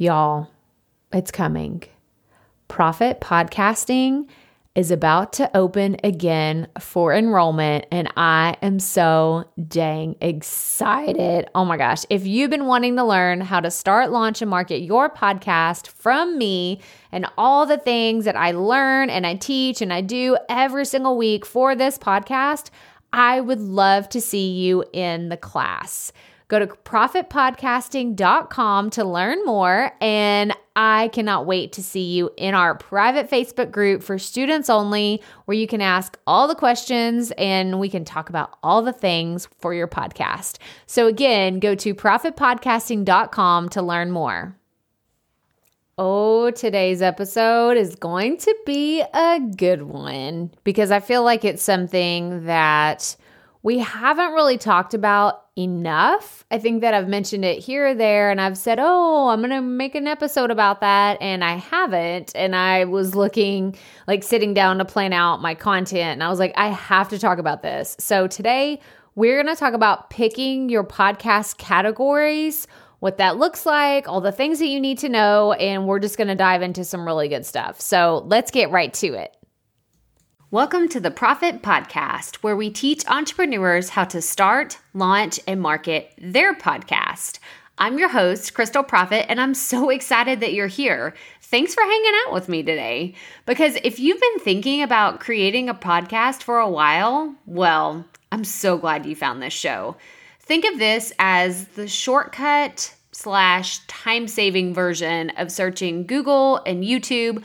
Y'all, it's coming. Profit Podcasting is about to open again for enrollment, and I am so dang excited. Oh my gosh. If you've been wanting to learn how to start, launch, and market your podcast from me and all the things that I learn and I teach and I do every single week for this podcast, I would love to see you in the class. Go to profitpodcasting.com to learn more. And I cannot wait to see you in our private Facebook group for students only, where you can ask all the questions and we can talk about all the things for your podcast. So, again, go to profitpodcasting.com to learn more. Oh, today's episode is going to be a good one because I feel like it's something that we haven't really talked about enough. I think that I've mentioned it here or there, and I've said, Oh, I'm going to make an episode about that. And I haven't. And I was looking, like sitting down to plan out my content, and I was like, I have to talk about this. So today, we're going to talk about picking your podcast categories, what that looks like, all the things that you need to know, and we're just going to dive into some really good stuff. So let's get right to it. Welcome to the Profit Podcast, where we teach entrepreneurs how to start, launch, and market their podcast. I'm your host, Crystal Profit, and I'm so excited that you're here. Thanks for hanging out with me today. Because if you've been thinking about creating a podcast for a while, well, I'm so glad you found this show. Think of this as the shortcut slash time saving version of searching Google and YouTube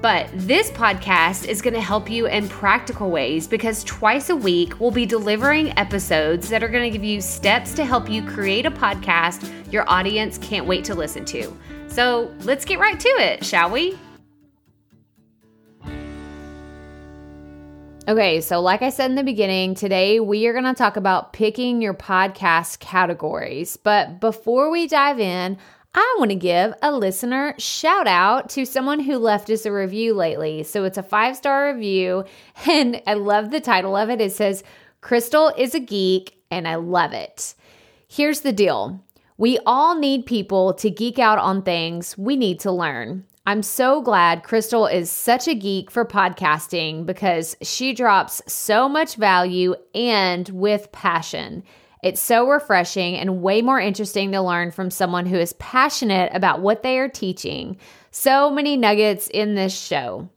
But this podcast is going to help you in practical ways because twice a week we'll be delivering episodes that are going to give you steps to help you create a podcast your audience can't wait to listen to. So let's get right to it, shall we? Okay, so like I said in the beginning, today we are going to talk about picking your podcast categories. But before we dive in, I want to give a listener shout out to someone who left us a review lately. So it's a five star review, and I love the title of it. It says, Crystal is a geek, and I love it. Here's the deal we all need people to geek out on things we need to learn. I'm so glad Crystal is such a geek for podcasting because she drops so much value and with passion. It's so refreshing and way more interesting to learn from someone who is passionate about what they are teaching. So many nuggets in this show.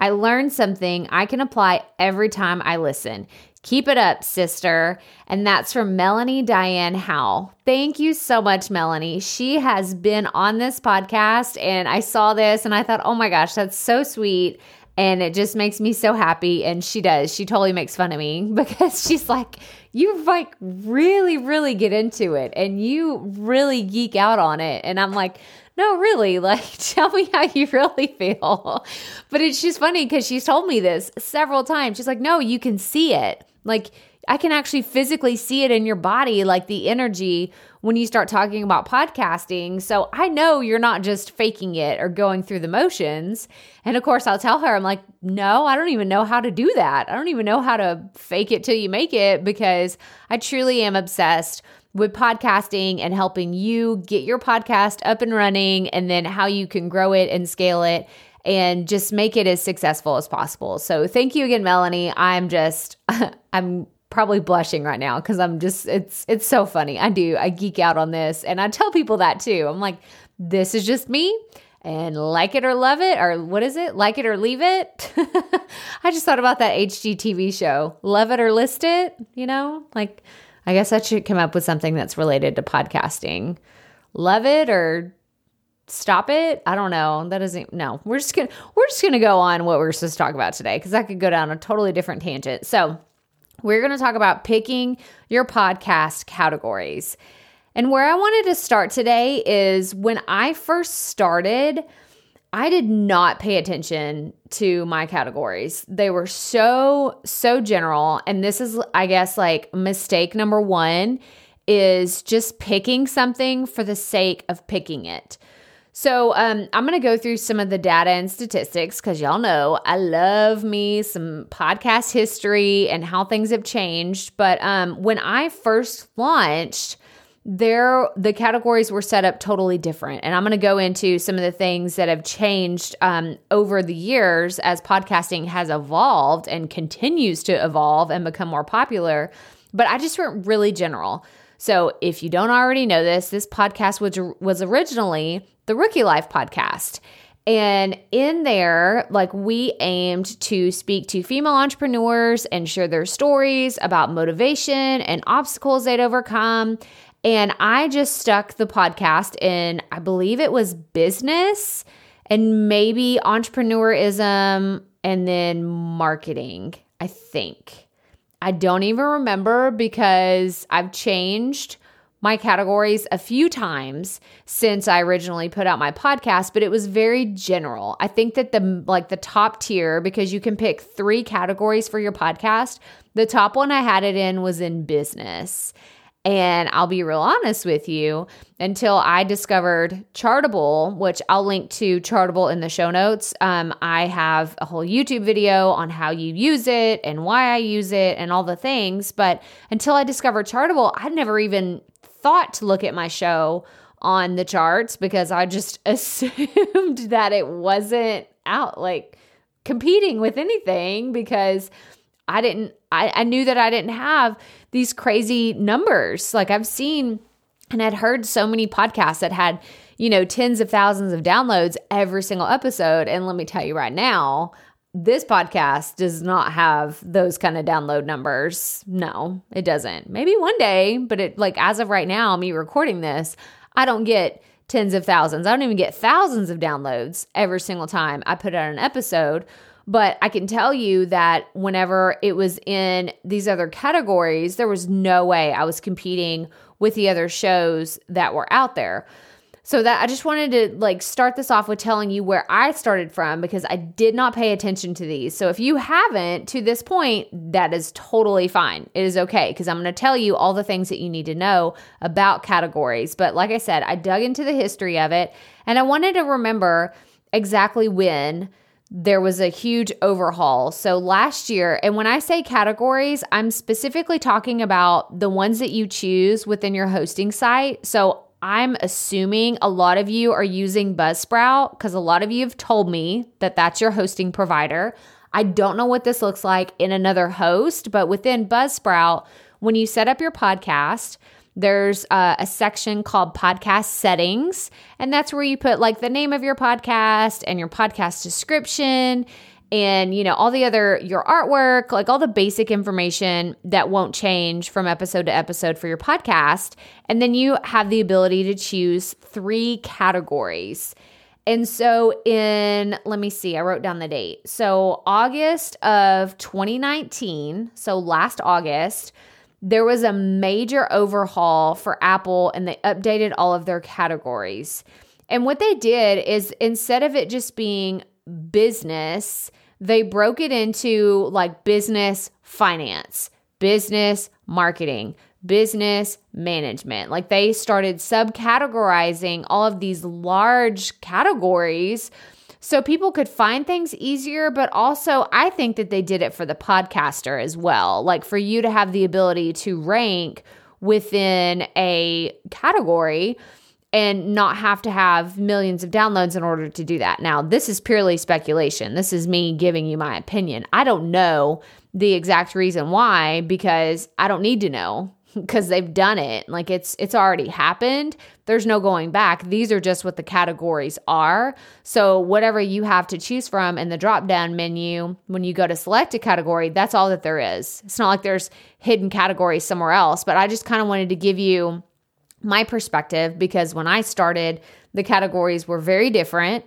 I learned something I can apply every time I listen. Keep it up, sister. And that's from Melanie Diane Howe. Thank you so much, Melanie. She has been on this podcast, and I saw this and I thought, oh my gosh, that's so sweet. And it just makes me so happy. And she does. She totally makes fun of me because she's like, you like really, really get into it and you really geek out on it. And I'm like, no, really, like, tell me how you really feel. But it's just funny because she's told me this several times. She's like, no, you can see it. Like, I can actually physically see it in your body, like the energy when you start talking about podcasting. So I know you're not just faking it or going through the motions. And of course, I'll tell her, I'm like, no, I don't even know how to do that. I don't even know how to fake it till you make it because I truly am obsessed with podcasting and helping you get your podcast up and running and then how you can grow it and scale it and just make it as successful as possible. So thank you again, Melanie. I'm just, I'm probably blushing right now because I'm just it's it's so funny. I do. I geek out on this and I tell people that too. I'm like, this is just me and like it or love it or what is it? Like it or leave it. I just thought about that HGTV show. Love it or list it, you know? Like I guess I should come up with something that's related to podcasting. Love it or stop it. I don't know. That doesn't no. We're just gonna we're just gonna go on what we're supposed to talk about today because I could go down a totally different tangent. So we're going to talk about picking your podcast categories. And where I wanted to start today is when I first started, I did not pay attention to my categories. They were so, so general. And this is, I guess, like mistake number one is just picking something for the sake of picking it. So um, I'm going to go through some of the data and statistics because y'all know I love me some podcast history and how things have changed. But um, when I first launched, there the categories were set up totally different. And i'm going to go into some of the things that have changed um, over the years as podcasting has evolved and continues to evolve and become more popular. But i just went really general so if you don't already know this this podcast was, was originally the rookie life podcast and in there, like we aimed to speak to female entrepreneurs and share their stories about motivation and obstacles they'd overcome and I just stuck the podcast in, I believe it was business and maybe entrepreneurism and then marketing, I think. I don't even remember because I've changed my categories a few times since I originally put out my podcast, but it was very general. I think that the like the top tier because you can pick 3 categories for your podcast. The top one I had it in was in business. And I'll be real honest with you, until I discovered Chartable, which I'll link to Chartable in the show notes. Um, I have a whole YouTube video on how you use it and why I use it and all the things. But until I discovered Chartable, I'd never even thought to look at my show on the charts because I just assumed that it wasn't out like competing with anything because I didn't, I, I knew that I didn't have these crazy numbers. Like I've seen and I'd heard so many podcasts that had, you know, tens of thousands of downloads every single episode. And let me tell you right now, this podcast does not have those kind of download numbers. No, it doesn't. Maybe one day, but it like as of right now, me recording this, I don't get tens of thousands. I don't even get thousands of downloads every single time I put out an episode. But I can tell you that whenever it was in these other categories, there was no way I was competing with the other shows that were out there. So that I just wanted to like start this off with telling you where I started from because I did not pay attention to these. So if you haven't to this point, that is totally fine. It is okay because I'm going to tell you all the things that you need to know about categories. But like I said, I dug into the history of it and I wanted to remember exactly when there was a huge overhaul. So last year, and when I say categories, I'm specifically talking about the ones that you choose within your hosting site. So I'm assuming a lot of you are using Buzzsprout because a lot of you have told me that that's your hosting provider. I don't know what this looks like in another host, but within Buzzsprout, when you set up your podcast, there's a section called podcast settings, and that's where you put like the name of your podcast and your podcast description and you know all the other your artwork like all the basic information that won't change from episode to episode for your podcast. And then you have the ability to choose three categories. And so in let me see i wrote down the date. So august of 2019 so last august there was a major overhaul for Apple and they updated all of their categories. And what they did is instead of it just being business, they broke it into like business finance, business marketing, business management. Like they started subcategorizing all of these large categories so people could find things easier, but also I think that they did it for the podcaster as well. Like for you to have the ability to rank within a category and not have to have millions of downloads in order to do that. Now, this is purely speculation. This is me giving you my opinion. I don't know the exact reason why because I don't need to know because they've done it. Like it's it's already happened. There's no going back. These are just what the categories are. So whatever you have to choose from in the drop down menu when you go to select a category, that's all that there is. It's not like there's hidden categories somewhere else, but I just kind of wanted to give you my perspective because when I started, the categories were very different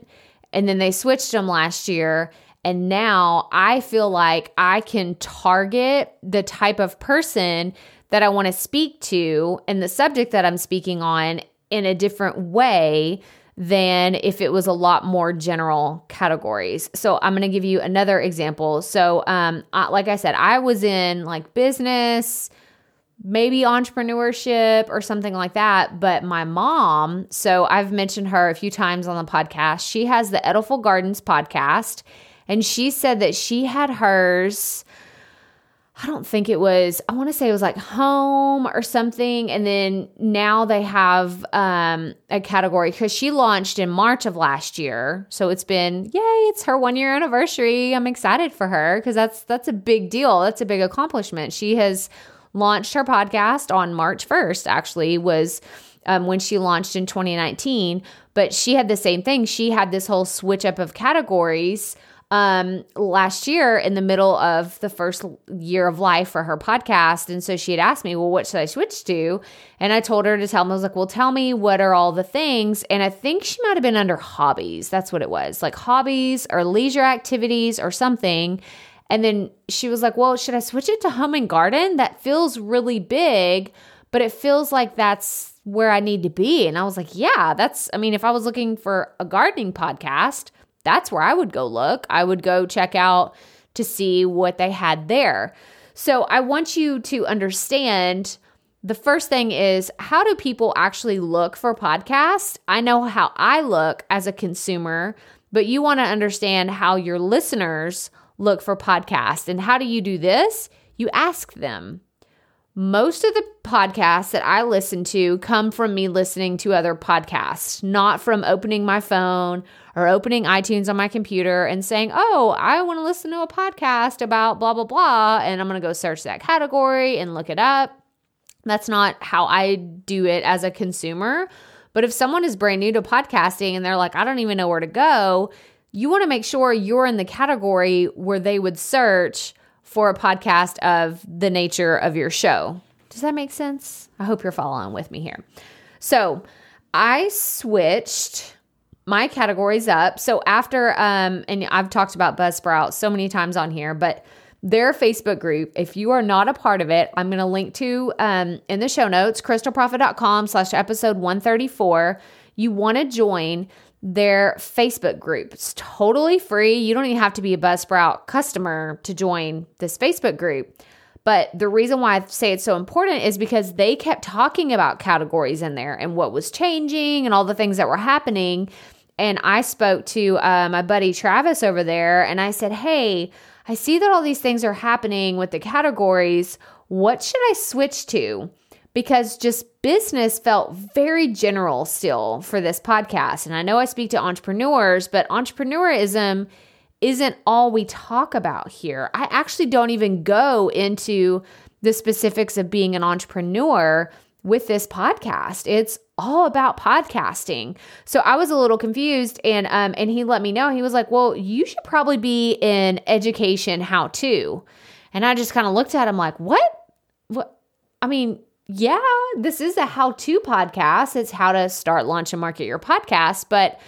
and then they switched them last year and now I feel like I can target the type of person that I want to speak to and the subject that I'm speaking on in a different way than if it was a lot more general categories. So I'm going to give you another example. So, um, I, like I said, I was in like business, maybe entrepreneurship or something like that. But my mom, so I've mentioned her a few times on the podcast. She has the Edible Gardens podcast, and she said that she had hers I don't think it was, I want to say it was like home or something. And then now they have um, a category because she launched in March of last year. So it's been, yay, it's her one year anniversary. I'm excited for her because that's that's a big deal. That's a big accomplishment. She has launched her podcast on March 1st, actually, was um, when she launched in 2019. But she had the same thing. She had this whole switch up of categories um, last year in the middle of the first year of life for her podcast. And so she had asked me, well, what should I switch to? And I told her to tell me, I was like, well, tell me what are all the things. And I think she might have been under hobbies. That's what it was like hobbies or leisure activities or something. And then she was like, well, should I switch it to home and garden? That feels really big, but it feels like that's where I need to be. And I was like, yeah, that's, I mean, if I was looking for a gardening podcast, that's where I would go look. I would go check out to see what they had there. So I want you to understand the first thing is how do people actually look for podcasts? I know how I look as a consumer, but you want to understand how your listeners look for podcasts. And how do you do this? You ask them. Most of the podcasts that I listen to come from me listening to other podcasts, not from opening my phone or opening iTunes on my computer and saying, Oh, I want to listen to a podcast about blah, blah, blah. And I'm going to go search that category and look it up. That's not how I do it as a consumer. But if someone is brand new to podcasting and they're like, I don't even know where to go, you want to make sure you're in the category where they would search for a podcast of the nature of your show. Does that make sense? I hope you're following with me here. So I switched my categories up. So after um and I've talked about Buzzsprout so many times on here, but their Facebook group, if you are not a part of it, I'm going to link to um in the show notes, crystalprofit.com slash episode 134. You want to join their Facebook group. It's totally free. You don't even have to be a Buzzsprout customer to join this Facebook group. But the reason why I say it's so important is because they kept talking about categories in there and what was changing and all the things that were happening. And I spoke to uh, my buddy Travis over there and I said, Hey, I see that all these things are happening with the categories. What should I switch to? Because just business felt very general still for this podcast. And I know I speak to entrepreneurs, but entrepreneurism isn't all we talk about here. I actually don't even go into the specifics of being an entrepreneur with this podcast. It's all about podcasting. So I was a little confused and um and he let me know. He was like, "Well, you should probably be in education how to." And I just kind of looked at him like, "What? What I mean, yeah, this is a how to podcast. It's how to start, launch, and market your podcast. But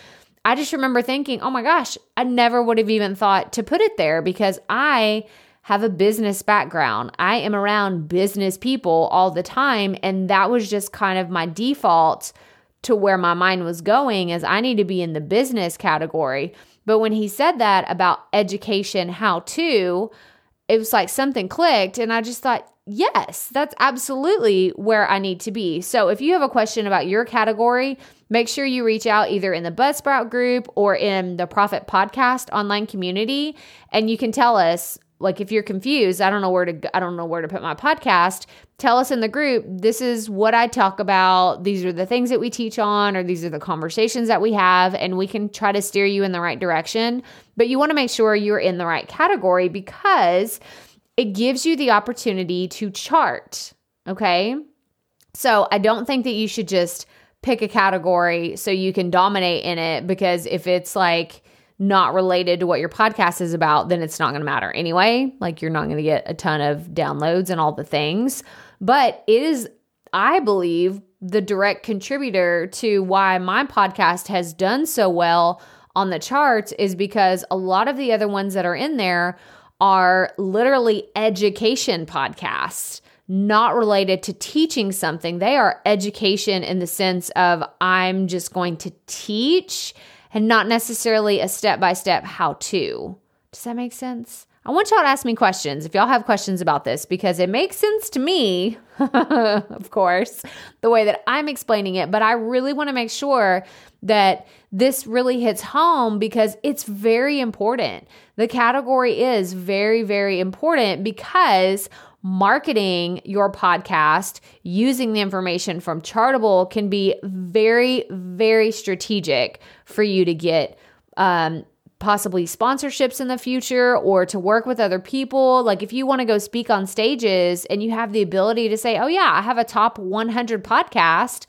I just remember thinking, oh my gosh, I never would have even thought to put it there because I have a business background. I am around business people all the time. And that was just kind of my default to where my mind was going is I need to be in the business category. But when he said that about education, how to, it was like something clicked. And I just thought, yes, that's absolutely where I need to be. So if you have a question about your category, make sure you reach out either in the Buzzsprout group or in the Profit Podcast online community and you can tell us like if you're confused, I don't know where to I don't know where to put my podcast, tell us in the group, this is what I talk about, these are the things that we teach on or these are the conversations that we have and we can try to steer you in the right direction. But you want to make sure you're in the right category because it gives you the opportunity to chart. Okay. So I don't think that you should just pick a category so you can dominate in it because if it's like not related to what your podcast is about, then it's not going to matter anyway. Like you're not going to get a ton of downloads and all the things. But it is, I believe, the direct contributor to why my podcast has done so well on the charts is because a lot of the other ones that are in there are literally education podcasts. not related to teaching something. They are education in the sense of I'm just going to teach and not necessarily a step by step how to. Does that make sense? I want y'all to ask me questions if y'all have questions about this because it makes sense to me, of course, the way that I'm explaining it. But I really want to make sure that this really hits home because it's very important. The category is very, very important because marketing your podcast using the information from Chartable can be very, very strategic for you to get um, possibly sponsorships in the future or to work with other people. Like if you want to go speak on stages and you have the ability to say, oh, yeah, I have a top 100 podcast,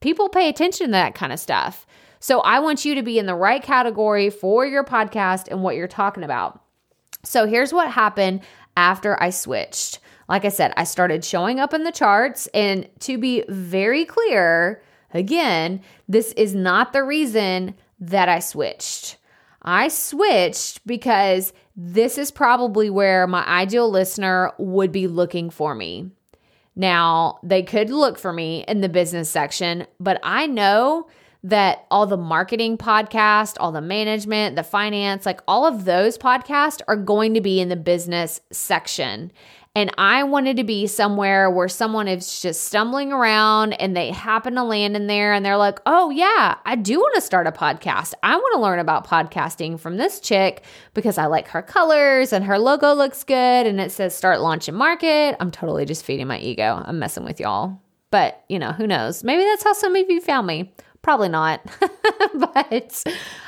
people pay attention to that kind of stuff. So I want you to be in the right category for your podcast and what you're talking about. So here's what happened after I switched. Like I said, I started showing up in the charts. And to be very clear, again, this is not the reason that I switched. I switched because this is probably where my ideal listener would be looking for me. Now, they could look for me in the business section, but I know that all the marketing podcast, all the management, the finance, like all of those podcasts are going to be in the business section. And I wanted to be somewhere where someone is just stumbling around and they happen to land in there and they're like, oh, yeah, I do want to start a podcast. I want to learn about podcasting from this chick because I like her colors and her logo looks good and it says start, launch, and market. I'm totally just feeding my ego. I'm messing with y'all. But, you know, who knows? Maybe that's how some of you found me. Probably not. but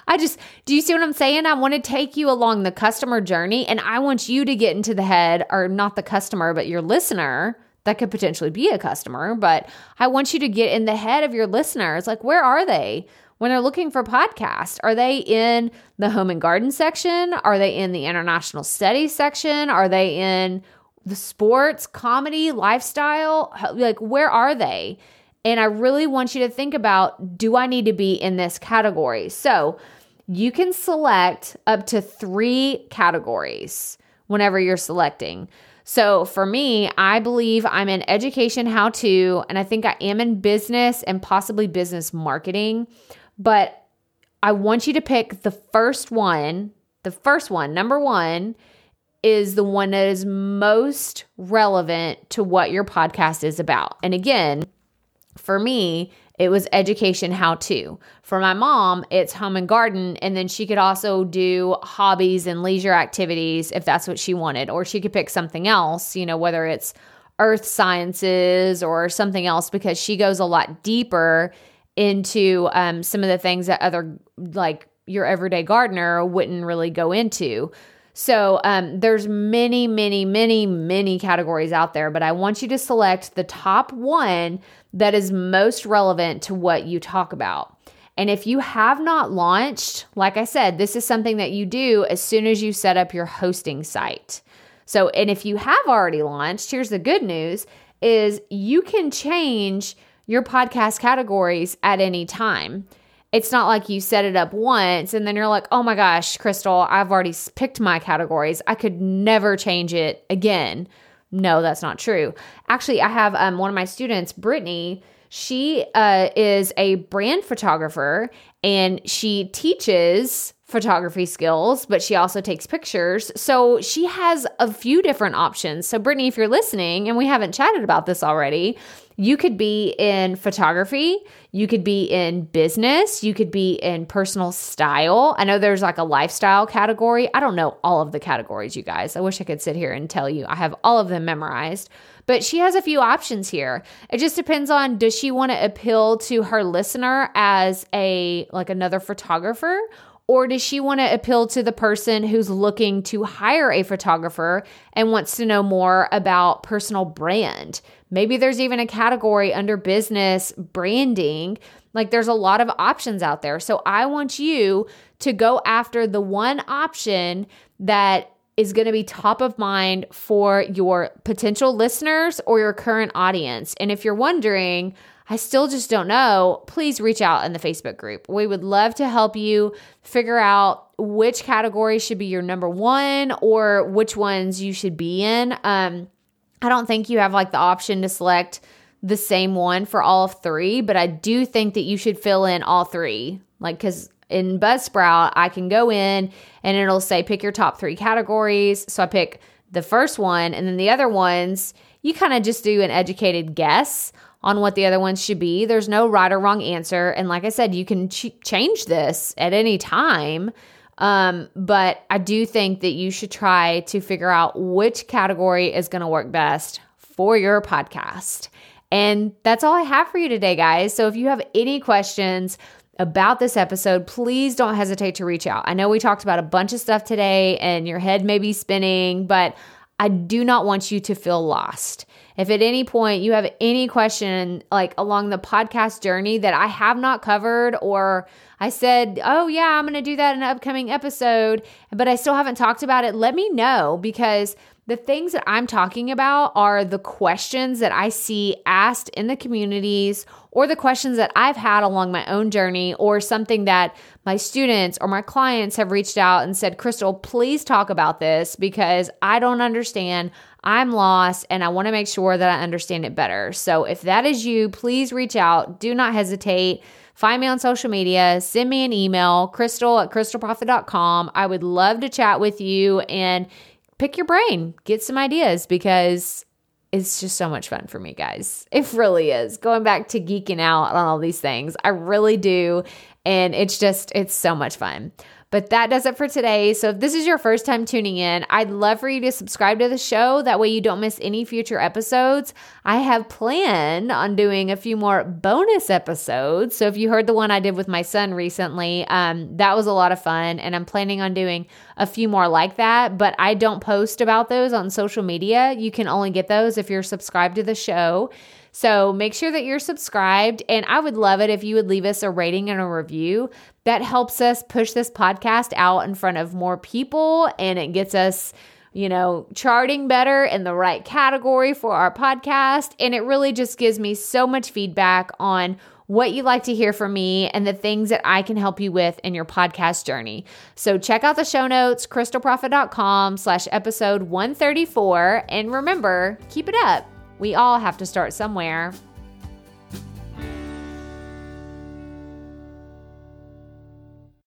I just, do you see what I'm saying? I want to take you along the customer journey and I want you to get into the head, or not the customer, but your listener. That could potentially be a customer, but I want you to get in the head of your listeners. Like, where are they? when they're looking for podcasts? Are they in the home and garden section? Are they in the international studies section? Are they in the sports, comedy, lifestyle? Like, where are they? And I really want you to think about do I need to be in this category? So you can select up to three categories whenever you're selecting. So for me, I believe I'm in education, how to, and I think I am in business and possibly business marketing. But I want you to pick the first one. The first one, number one, is the one that is most relevant to what your podcast is about. And again, for me, it was education how to. For my mom, it's home and garden. And then she could also do hobbies and leisure activities if that's what she wanted. Or she could pick something else, you know, whether it's earth sciences or something else, because she goes a lot deeper into um, some of the things that other, like your everyday gardener, wouldn't really go into. So um, there's many, many, many, many categories out there, but I want you to select the top one that is most relevant to what you talk about. And if you have not launched, like I said, this is something that you do as soon as you set up your hosting site. So, and if you have already launched, here's the good news is you can change your podcast categories at any time. It's not like you set it up once and then you're like, oh my gosh, Crystal, I've already picked my categories. I could never change it again. No, that's not true. Actually, I have um, one of my students, Brittany. She uh, is a brand photographer and she teaches photography skills, but she also takes pictures. So she has a few different options. So, Brittany, if you're listening, and we haven't chatted about this already, you could be in photography, you could be in business, you could be in personal style. I know there's like a lifestyle category. I don't know all of the categories, you guys. I wish I could sit here and tell you I have all of them memorized. But she has a few options here. It just depends on does she want to appeal to her listener as a like another photographer or does she want to appeal to the person who's looking to hire a photographer and wants to know more about personal brand? Maybe there's even a category under business branding. Like there's a lot of options out there. So I want you to go after the one option that is going to be top of mind for your potential listeners or your current audience. And if you're wondering, I still just don't know, please reach out in the Facebook group. We would love to help you figure out which category should be your number one or which ones you should be in. Um, I don't think you have like the option to select the same one for all of three, but I do think that you should fill in all three. Like, because in Buzzsprout, I can go in and it'll say pick your top three categories. So I pick the first one, and then the other ones, you kind of just do an educated guess on what the other ones should be. There's no right or wrong answer. And like I said, you can ch- change this at any time. Um, but I do think that you should try to figure out which category is going to work best for your podcast. And that's all I have for you today, guys. So if you have any questions, about this episode, please don't hesitate to reach out. I know we talked about a bunch of stuff today and your head may be spinning, but I do not want you to feel lost. If at any point you have any question like along the podcast journey that I have not covered or I said, "Oh yeah, I'm going to do that in an upcoming episode," but I still haven't talked about it, let me know because the things that I'm talking about are the questions that I see asked in the communities or the questions that I've had along my own journey or something that my students or my clients have reached out and said, Crystal, please talk about this because I don't understand. I'm lost and I want to make sure that I understand it better. So if that is you, please reach out. Do not hesitate. Find me on social media, send me an email, crystal at crystalprofit.com. I would love to chat with you and pick your brain, get some ideas because it's just so much fun for me, guys. It really is. Going back to geeking out on all these things, I really do. And it's just, it's so much fun. But that does it for today. So if this is your first time tuning in, I'd love for you to subscribe to the show. That way you don't miss any future episodes. I have planned on doing a few more bonus episodes. So if you heard the one I did with my son recently, um, that was a lot of fun. And I'm planning on doing a few more like that. But I don't post about those on social media. You can only get those if you're subscribed to the show. So make sure that you're subscribed. And I would love it if you would leave us a rating and a review. That helps us push this podcast out in front of more people and it gets us you know, charting better in the right category for our podcast. And it really just gives me so much feedback on what you'd like to hear from me and the things that I can help you with in your podcast journey. So check out the show notes, crystalprofit.com slash episode 134. And remember, keep it up. We all have to start somewhere.